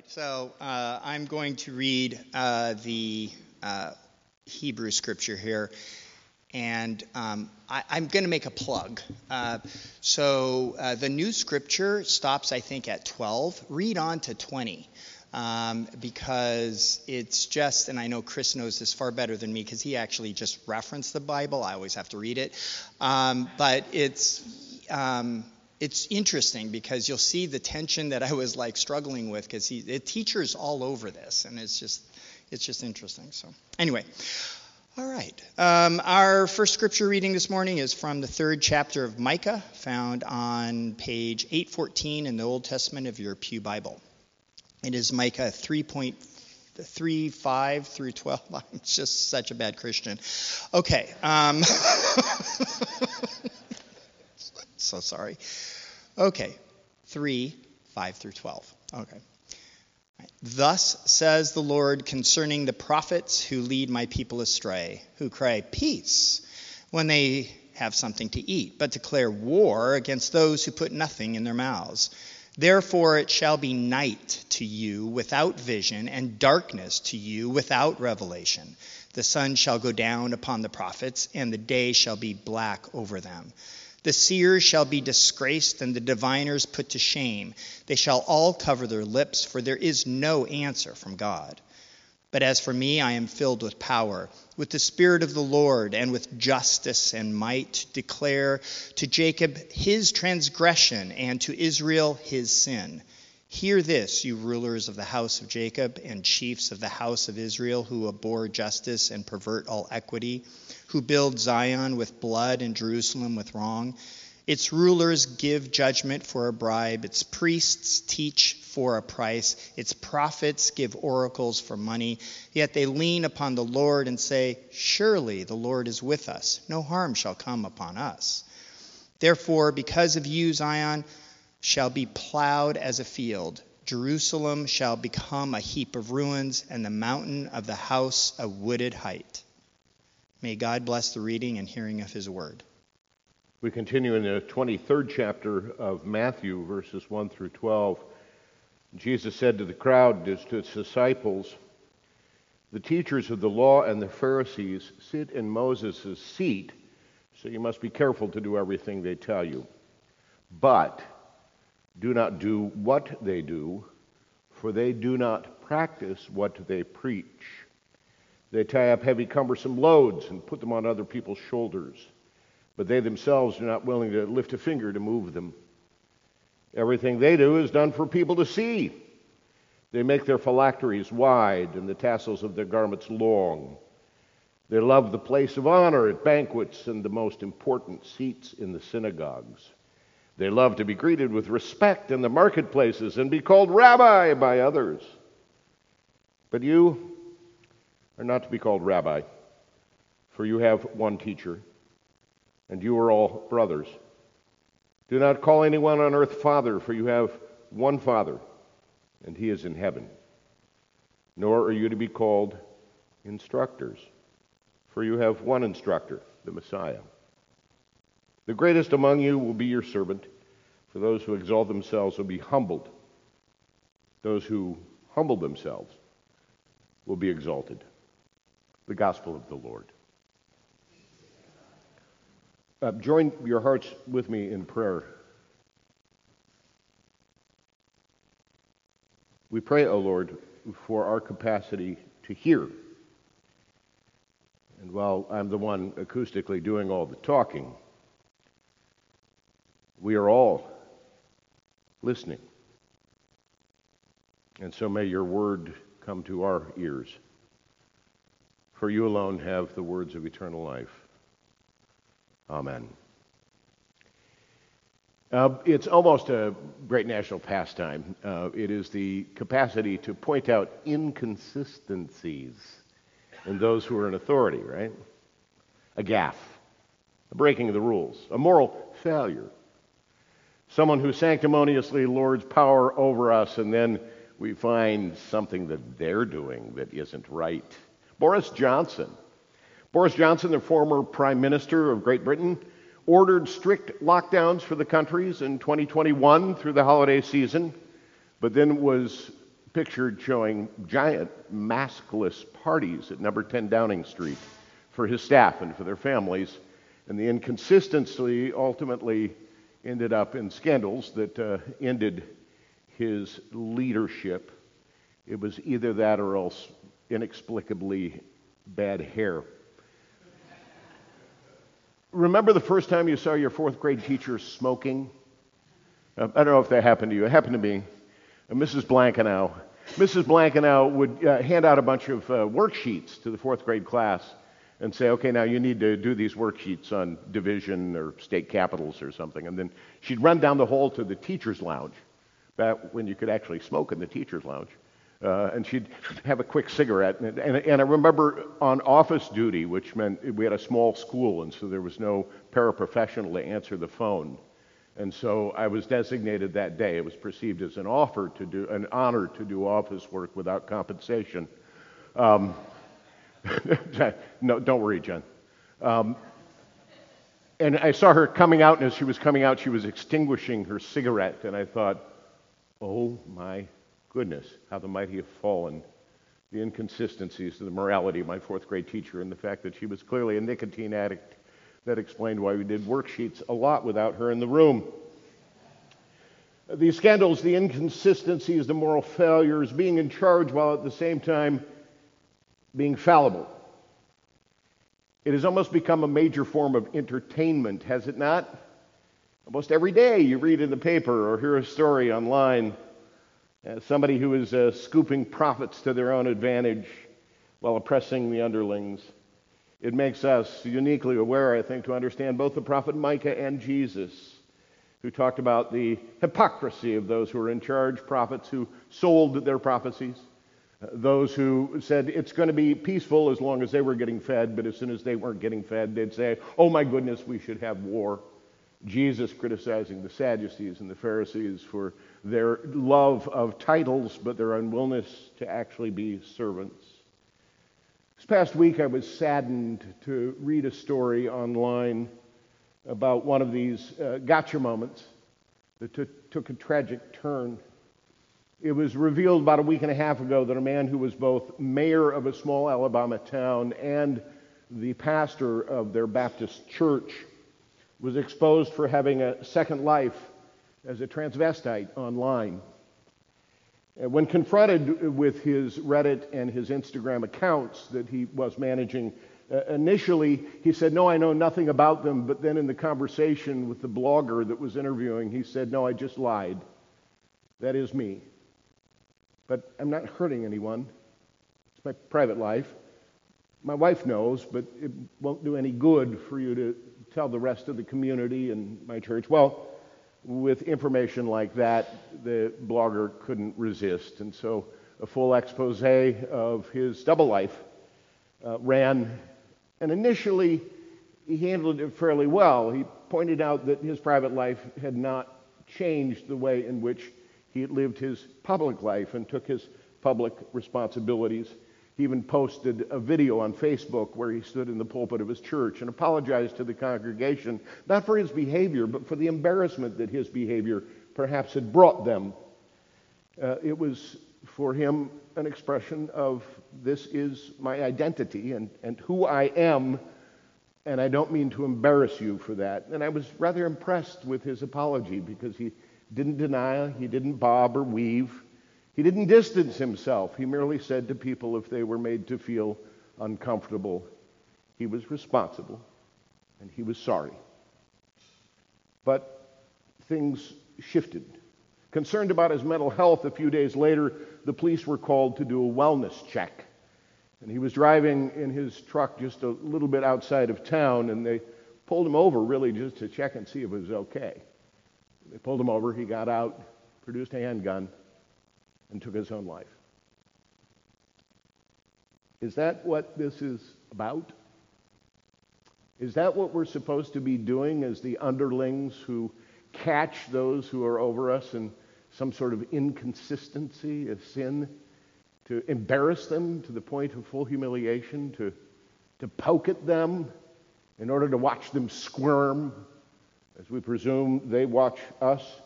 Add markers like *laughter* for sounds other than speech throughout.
right, so uh, I'm going to read uh, the uh, Hebrew scripture here, and um, I, am going to make a plug. Uh, so uh, the new scripture stops, I think, at 12. Read on to 20. Um, because it's just, and I know Chris knows this far better than me because he actually just referenced the Bible. I always have to read it. Um, but it's, um, it's interesting because you'll see the tension that I was like struggling with because he the teachers all over this, and it's just it's just interesting. So anyway, all right. Um, our first scripture reading this morning is from the third chapter of Micah, found on page 814 in the Old Testament of your Pew Bible. It is Micah 3.35 through 12. *laughs* I'm just such a bad Christian. Okay. Um, *laughs* so sorry. Okay, 3, 5 through 12. Okay. Thus says the Lord concerning the prophets who lead my people astray, who cry, Peace, when they have something to eat, but declare war against those who put nothing in their mouths. Therefore it shall be night to you without vision, and darkness to you without revelation. The sun shall go down upon the prophets, and the day shall be black over them. The seers shall be disgraced, and the diviners put to shame. They shall all cover their lips, for there is no answer from God. But as for me, I am filled with power, with the Spirit of the Lord, and with justice and might, to declare to Jacob his transgression, and to Israel his sin. Hear this, you rulers of the house of Jacob, and chiefs of the house of Israel, who abhor justice and pervert all equity who build Zion with blood and Jerusalem with wrong. Its rulers give judgment for a bribe. Its priests teach for a price. Its prophets give oracles for money. Yet they lean upon the Lord and say, Surely the Lord is with us. No harm shall come upon us. Therefore, because of you, Zion shall be plowed as a field. Jerusalem shall become a heap of ruins, and the mountain of the house a wooded height. May God bless the reading and hearing of his word. We continue in the 23rd chapter of Matthew, verses 1 through 12. Jesus said to the crowd, to his disciples, The teachers of the law and the Pharisees sit in Moses' seat, so you must be careful to do everything they tell you. But do not do what they do, for they do not practice what they preach. They tie up heavy, cumbersome loads and put them on other people's shoulders, but they themselves are not willing to lift a finger to move them. Everything they do is done for people to see. They make their phylacteries wide and the tassels of their garments long. They love the place of honor at banquets and the most important seats in the synagogues. They love to be greeted with respect in the marketplaces and be called rabbi by others. But you, are not to be called rabbi, for you have one teacher, and you are all brothers. Do not call anyone on earth father, for you have one father, and he is in heaven. Nor are you to be called instructors, for you have one instructor, the Messiah. The greatest among you will be your servant, for those who exalt themselves will be humbled. Those who humble themselves will be exalted the gospel of the Lord. Uh, join your hearts with me in prayer. We pray, O oh Lord, for our capacity to hear. And while I'm the one acoustically doing all the talking, we are all listening. And so may your word come to our ears for you alone have the words of eternal life. Amen. Uh, it's almost a great national pastime. Uh, it is the capacity to point out inconsistencies in those who are in authority, right? A gaffe, a breaking of the rules, a moral failure. Someone who sanctimoniously lords power over us, and then we find something that they're doing that isn't right. Boris Johnson. Boris Johnson, the former Prime Minister of Great Britain, ordered strict lockdowns for the countries in 2021 through the holiday season, but then was pictured showing giant maskless parties at number 10 Downing Street for his staff and for their families. And the inconsistency ultimately ended up in scandals that uh, ended his leadership. It was either that or else inexplicably bad hair. Remember the first time you saw your fourth grade teacher smoking? Uh, I don't know if that happened to you. It happened to me. Uh, Mrs. Blankenau. Mrs. Blankenau would uh, hand out a bunch of uh, worksheets to the fourth grade class and say, okay, now you need to do these worksheets on division or state capitals or something. And then she'd run down the hall to the teacher's lounge, back when you could actually smoke in the teacher's lounge. Uh, and she'd have a quick cigarette. And, and, and, I remember on office duty, which meant we had a small school, and so there was no paraprofessional to answer the phone. And so I was designated that day. It was perceived as an offer to do, an honor to do office work without compensation. Um, *laughs* no, don't worry, Jen. Um, and I saw her coming out, and as she was coming out, she was extinguishing her cigarette, and I thought, oh my goodness, how the mighty have fallen. The inconsistencies of the morality of my fourth grade teacher and the fact that she was clearly a nicotine addict. That explained why we did worksheets a lot without her in the room. The scandals, the inconsistencies, the moral failures, being in charge while at the same time being fallible. It has almost become a major form of entertainment, has it not? Almost every day you read in the paper or hear a story online uh, somebody who is uh, scooping profits to their own advantage while oppressing the underlings. It makes us uniquely aware, I think, to understand both the prophet Micah and Jesus, who talked about the hypocrisy of those who are in charge, prophets who sold their prophecies, uh, those who said it's going to be peaceful as long as they were getting fed, but as soon as they weren't getting fed, they'd say, oh my goodness, we should have war. Jesus criticizing the Sadducees and the Pharisees for their love of titles, but their unwillingness to actually be servants. This past week, I was saddened to read a story online about one of these uh, gotcha moments that t- took a tragic turn. It was revealed about a week and a half ago that a man who was both mayor of a small Alabama town and the pastor of their Baptist church was exposed for having a second life as a transvestite online. When confronted with his Reddit and his Instagram accounts that he was managing, uh, initially he said, No, I know nothing about them. But then in the conversation with the blogger that was interviewing, he said, No, I just lied. That is me. But I'm not hurting anyone. It's my private life. My wife knows, but it won't do any good for you to tell the rest of the community and my church. Well, with information like that, the blogger couldn't resist. And so a full expose of his double life uh, ran. And initially, he handled it fairly well. He pointed out that his private life had not changed the way in which he had lived his public life and took his public responsibilities he even posted a video on Facebook where he stood in the pulpit of his church and apologized to the congregation, not for his behavior, but for the embarrassment that his behavior perhaps had brought them. Uh, it was for him an expression of this is my identity and, and who I am, and I don't mean to embarrass you for that. And I was rather impressed with his apology because he didn't deny, he didn't bob or weave. He didn't distance himself. He merely said to people if they were made to feel uncomfortable, he was responsible and he was sorry. But things shifted. Concerned about his mental health, a few days later, the police were called to do a wellness check. And he was driving in his truck just a little bit outside of town, and they pulled him over really just to check and see if it was okay. They pulled him over. He got out, produced a handgun, and took his own life. Is that what this is about? Is that what we're supposed to be doing as the underlings who catch those who are over us in some sort of inconsistency, of sin, to embarrass them to the point of full humiliation, to, to poke at them in order to watch them squirm, as we presume they watch us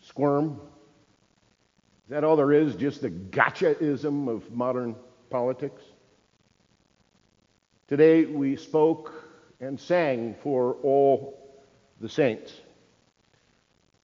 squirm Is that all there is? Just the gotchaism of modern politics? Today we spoke and sang for all the saints,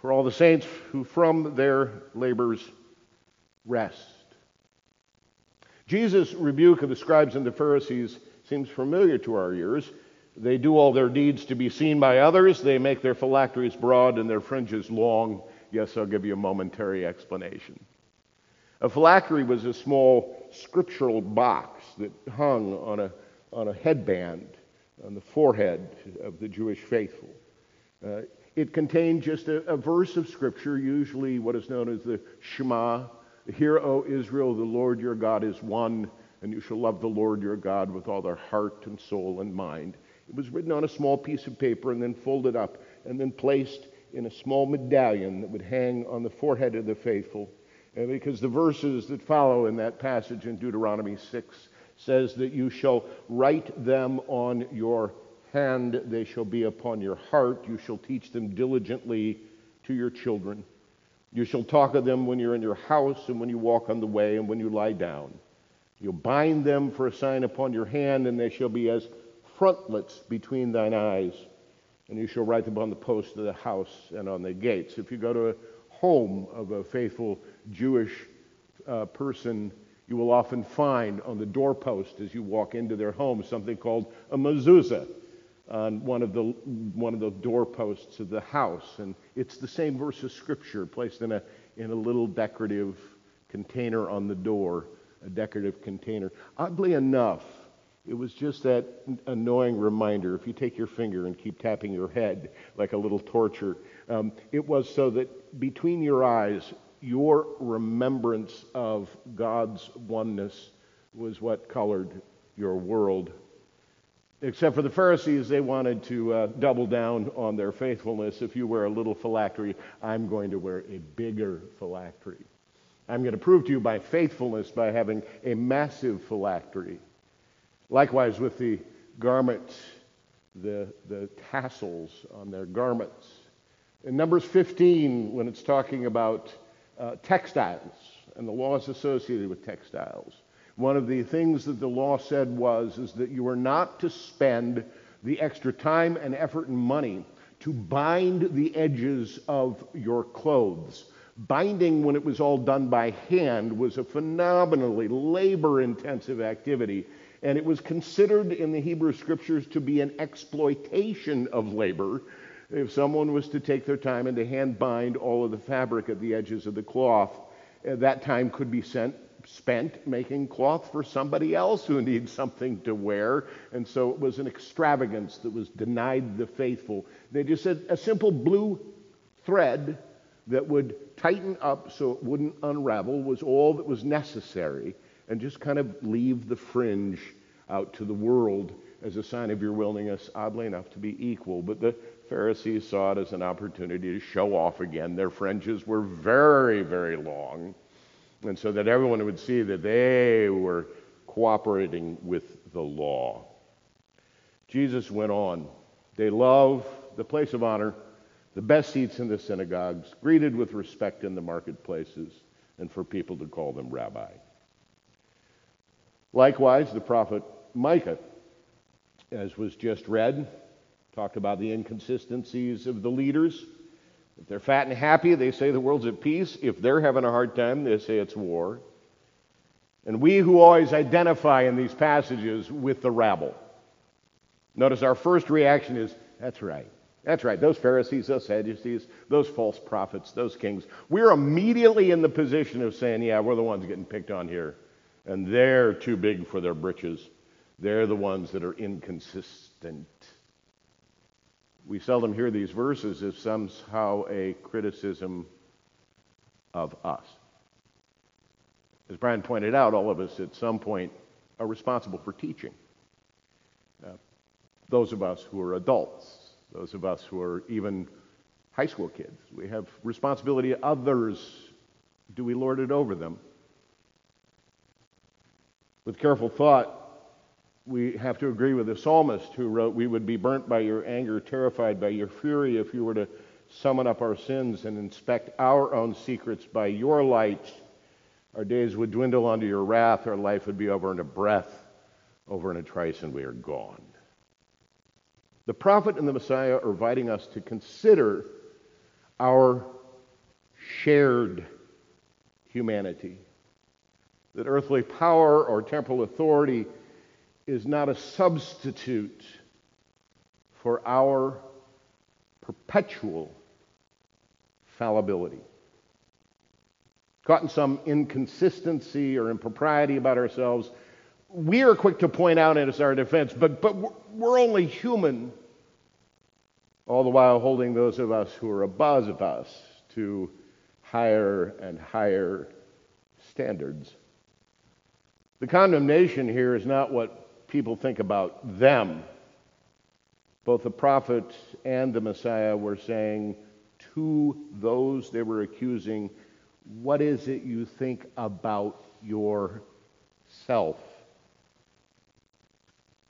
for all the saints who from their labors rest. Jesus' rebuke of the scribes and the Pharisees seems familiar to our ears. They do all their deeds to be seen by others. They make their phylacteries broad and their fringes long. Yes, I'll give you a momentary explanation. A phylactery was a small scriptural box that hung on a, on a headband on the forehead of the Jewish faithful. Uh, it contained just a, a verse of scripture, usually what is known as the Shema. Hear, O Israel, the Lord your God is one, and you shall love the Lord your God with all their heart and soul and mind. It was written on a small piece of paper and then folded up and then placed in a small medallion that would hang on the forehead of the faithful. And because the verses that follow in that passage in Deuteronomy 6 says that you shall write them on your hand, they shall be upon your heart, you shall teach them diligently to your children. You shall talk of them when you're in your house and when you walk on the way and when you lie down. You'll bind them for a sign upon your hand, and they shall be as frontlets between thine eyes, and you shall write them on the posts of the house and on the gates. If you go to a home of a faithful Jewish uh, person, you will often find on the doorpost as you walk into their home something called a mezuzah on one of the one of the doorposts of the house, and it's the same verse of scripture placed in a in a little decorative container on the door, a decorative container. Oddly enough, it was just that annoying reminder. If you take your finger and keep tapping your head like a little torture, um, it was so that between your eyes, your remembrance of God's oneness was what colored your world. Except for the Pharisees, they wanted to uh, double down on their faithfulness. If you wear a little phylactery, I'm going to wear a bigger phylactery. I'm going to prove to you my faithfulness by having a massive phylactery. Likewise, with the garments, the, the tassels on their garments. In Numbers 15, when it's talking about uh, textiles and the laws associated with textiles, one of the things that the law said was is that you were not to spend the extra time and effort and money to bind the edges of your clothes. Binding, when it was all done by hand, was a phenomenally labor intensive activity and it was considered in the Hebrew scriptures to be an exploitation of labor if someone was to take their time and to hand bind all of the fabric at the edges of the cloth. Uh, that time could be sent, spent making cloth for somebody else who *laughs* needs something to wear. And so it was an extravagance that was denied the faithful. They just said a simple blue thread that would tighten up so it wouldn't unravel was all that was necessary and just kind of leave the fringe out to the world as a sign of your willingness, oddly enough, to be equal. But the Pharisees saw it as an opportunity to show off again. Their fringes were very, very long, and so that everyone would see that they were cooperating with the law. Jesus went on. They love the place of honor, the best seats in the synagogues, greeted with respect in the marketplaces, and for people to call them rabbi. Likewise, the prophet Micah, as was just read, talked about the inconsistencies of the leaders. If they're fat and happy, they say the world's at peace. If they're having a hard time, they say it's war. And we who always identify in these passages with the rabble, notice our first reaction is, that's right. That's right. Those Pharisees, those Sadducees, those false prophets, those kings. We're immediately in the position of saying, yeah, we're the ones getting picked on here and they're too big for their britches. They're the ones that are inconsistent. We seldom hear these verses as somehow a criticism of us. As Brian pointed out, all of us at some point are responsible for teaching. Uh, those of us who are adults, those of us who are even high school kids, we have responsibility. to Others, do we lord it over them? With careful thought, we have to agree with the psalmist who wrote, We would be burnt by your anger, terrified by your fury, if you were to summon up our sins and inspect our own secrets by your light. Our days would dwindle under your wrath. Our life would be over in a breath, over in a trice, and we are gone. The prophet and the Messiah are inviting us to consider our shared humanity. That earthly power or temporal authority is not a substitute for our perpetual fallibility. Caught in some inconsistency or impropriety about ourselves, we are quick to point out it as our defense, but, but we're only human, all the while holding those of us who are above us to higher and higher standards. The condemnation here is not what people think about them. Both the prophet and the Messiah were saying to those they were accusing, What is it you think about yourself?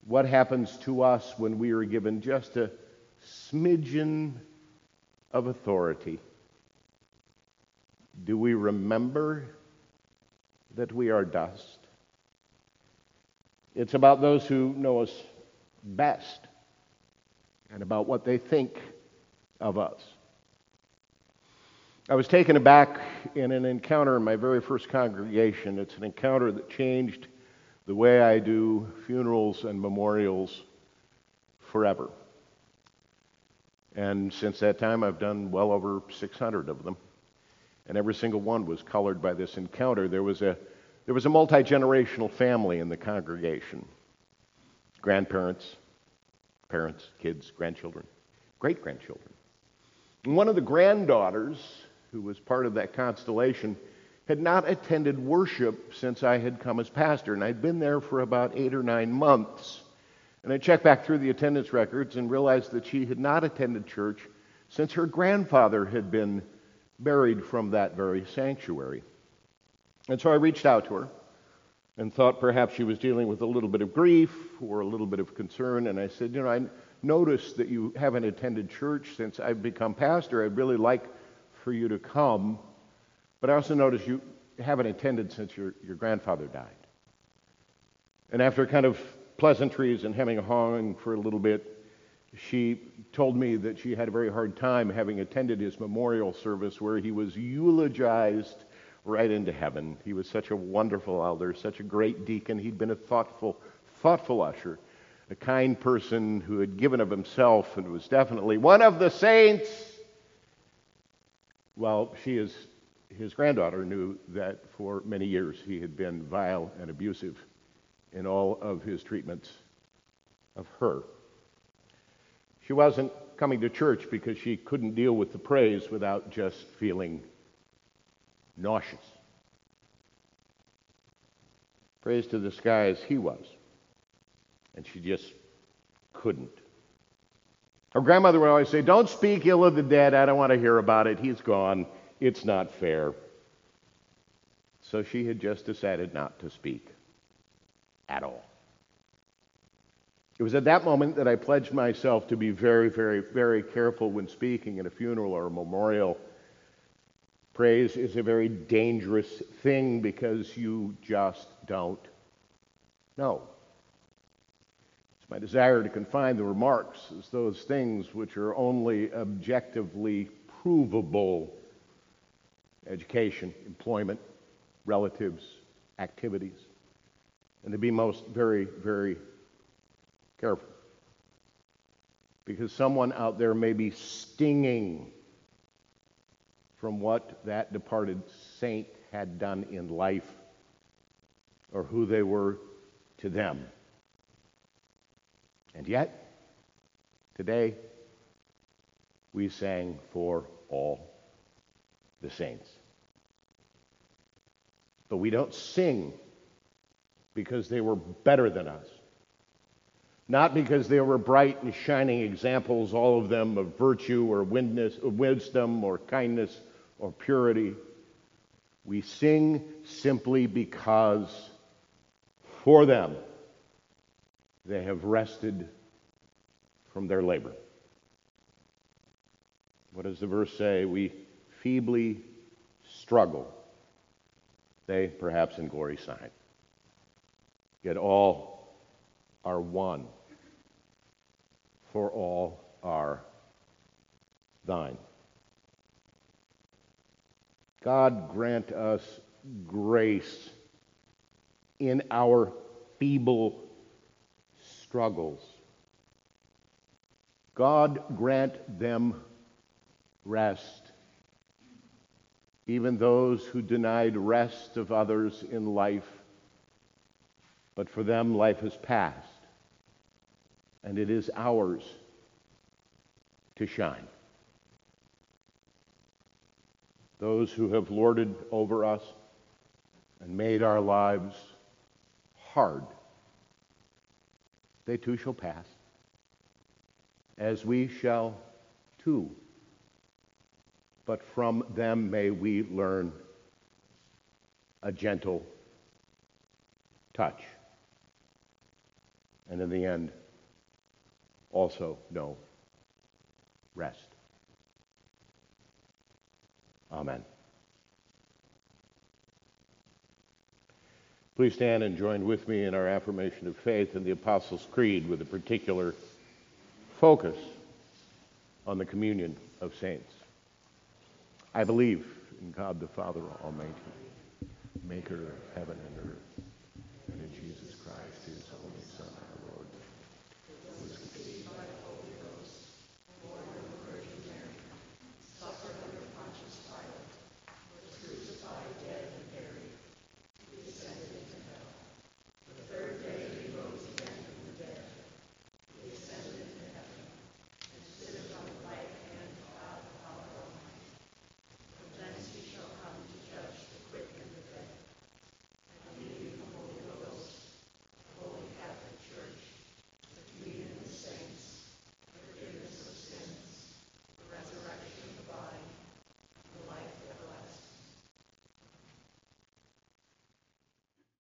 What happens to us when we are given just a smidgen of authority? Do we remember that we are dust? It's about those who know us best and about what they think of us. I was taken aback in an encounter in my very first congregation. It's an encounter that changed the way I do funerals and memorials forever. And since that time, I've done well over 600 of them. And every single one was colored by this encounter. There was a, there was a multi generational family in the congregation grandparents, parents, kids, grandchildren, great grandchildren. And one of the granddaughters, who was part of that constellation, had not attended worship since I had come as pastor, and I'd been there for about eight or nine months. And I checked back through the attendance records and realized that she had not attended church since her grandfather had been buried from that very sanctuary. And so I reached out to her and thought perhaps she was dealing with a little bit of grief or a little bit of concern. And I said, You know, I noticed that you haven't attended church since I've become pastor. I'd really like for you to come. But I also noticed you haven't attended since your, your grandfather died. And after kind of pleasantries and hemming and hawing for a little bit, she told me that she had a very hard time having attended his memorial service where he was eulogized right into heaven. He was such a wonderful elder, such a great deacon. He'd been a thoughtful, thoughtful usher, a kind person who had given of himself and was definitely one of the saints. Well, she is his granddaughter knew that for many years he had been vile and abusive in all of his treatments of her. She wasn't coming to church because she couldn't deal with the praise without just feeling nauseous. Praise to the sky as he was. And she just couldn't. Her grandmother would always say, Don't speak ill of the dead. I don't want to hear about it. He's gone. It's not fair. So she had just decided not to speak at all. It was at that moment that I pledged myself to be very, very, very careful when speaking at a funeral or a memorial. Praise is a very dangerous thing because you just don't know. It's my desire to confine the remarks as those things which are only objectively provable education, employment, relatives, activities, and to be most very, very careful. Because someone out there may be stinging from what that departed saint had done in life or who they were to them. And yet, today, we sang for all the saints. But we don't sing because they were better than us. Not because they were bright and shining examples, all of them of virtue or wisdom or kindness or purity. We sing simply because for them they have rested from their labor. What does the verse say? We feebly struggle they perhaps in glory sign. Yet all are one, for all are thine. God grant us grace in our feeble struggles. God grant them rest, even those who denied rest of others in life, but for them life has passed, and it is ours to shine. Those who have lorded over us and made our lives hard, they too shall pass, as we shall too. But from them may we learn a gentle touch. And in the end, also know rest. Amen. Please stand and join with me in our affirmation of faith in the Apostles' Creed with a particular focus on the communion of saints. I believe in God the Father Almighty, maker of heaven and earth,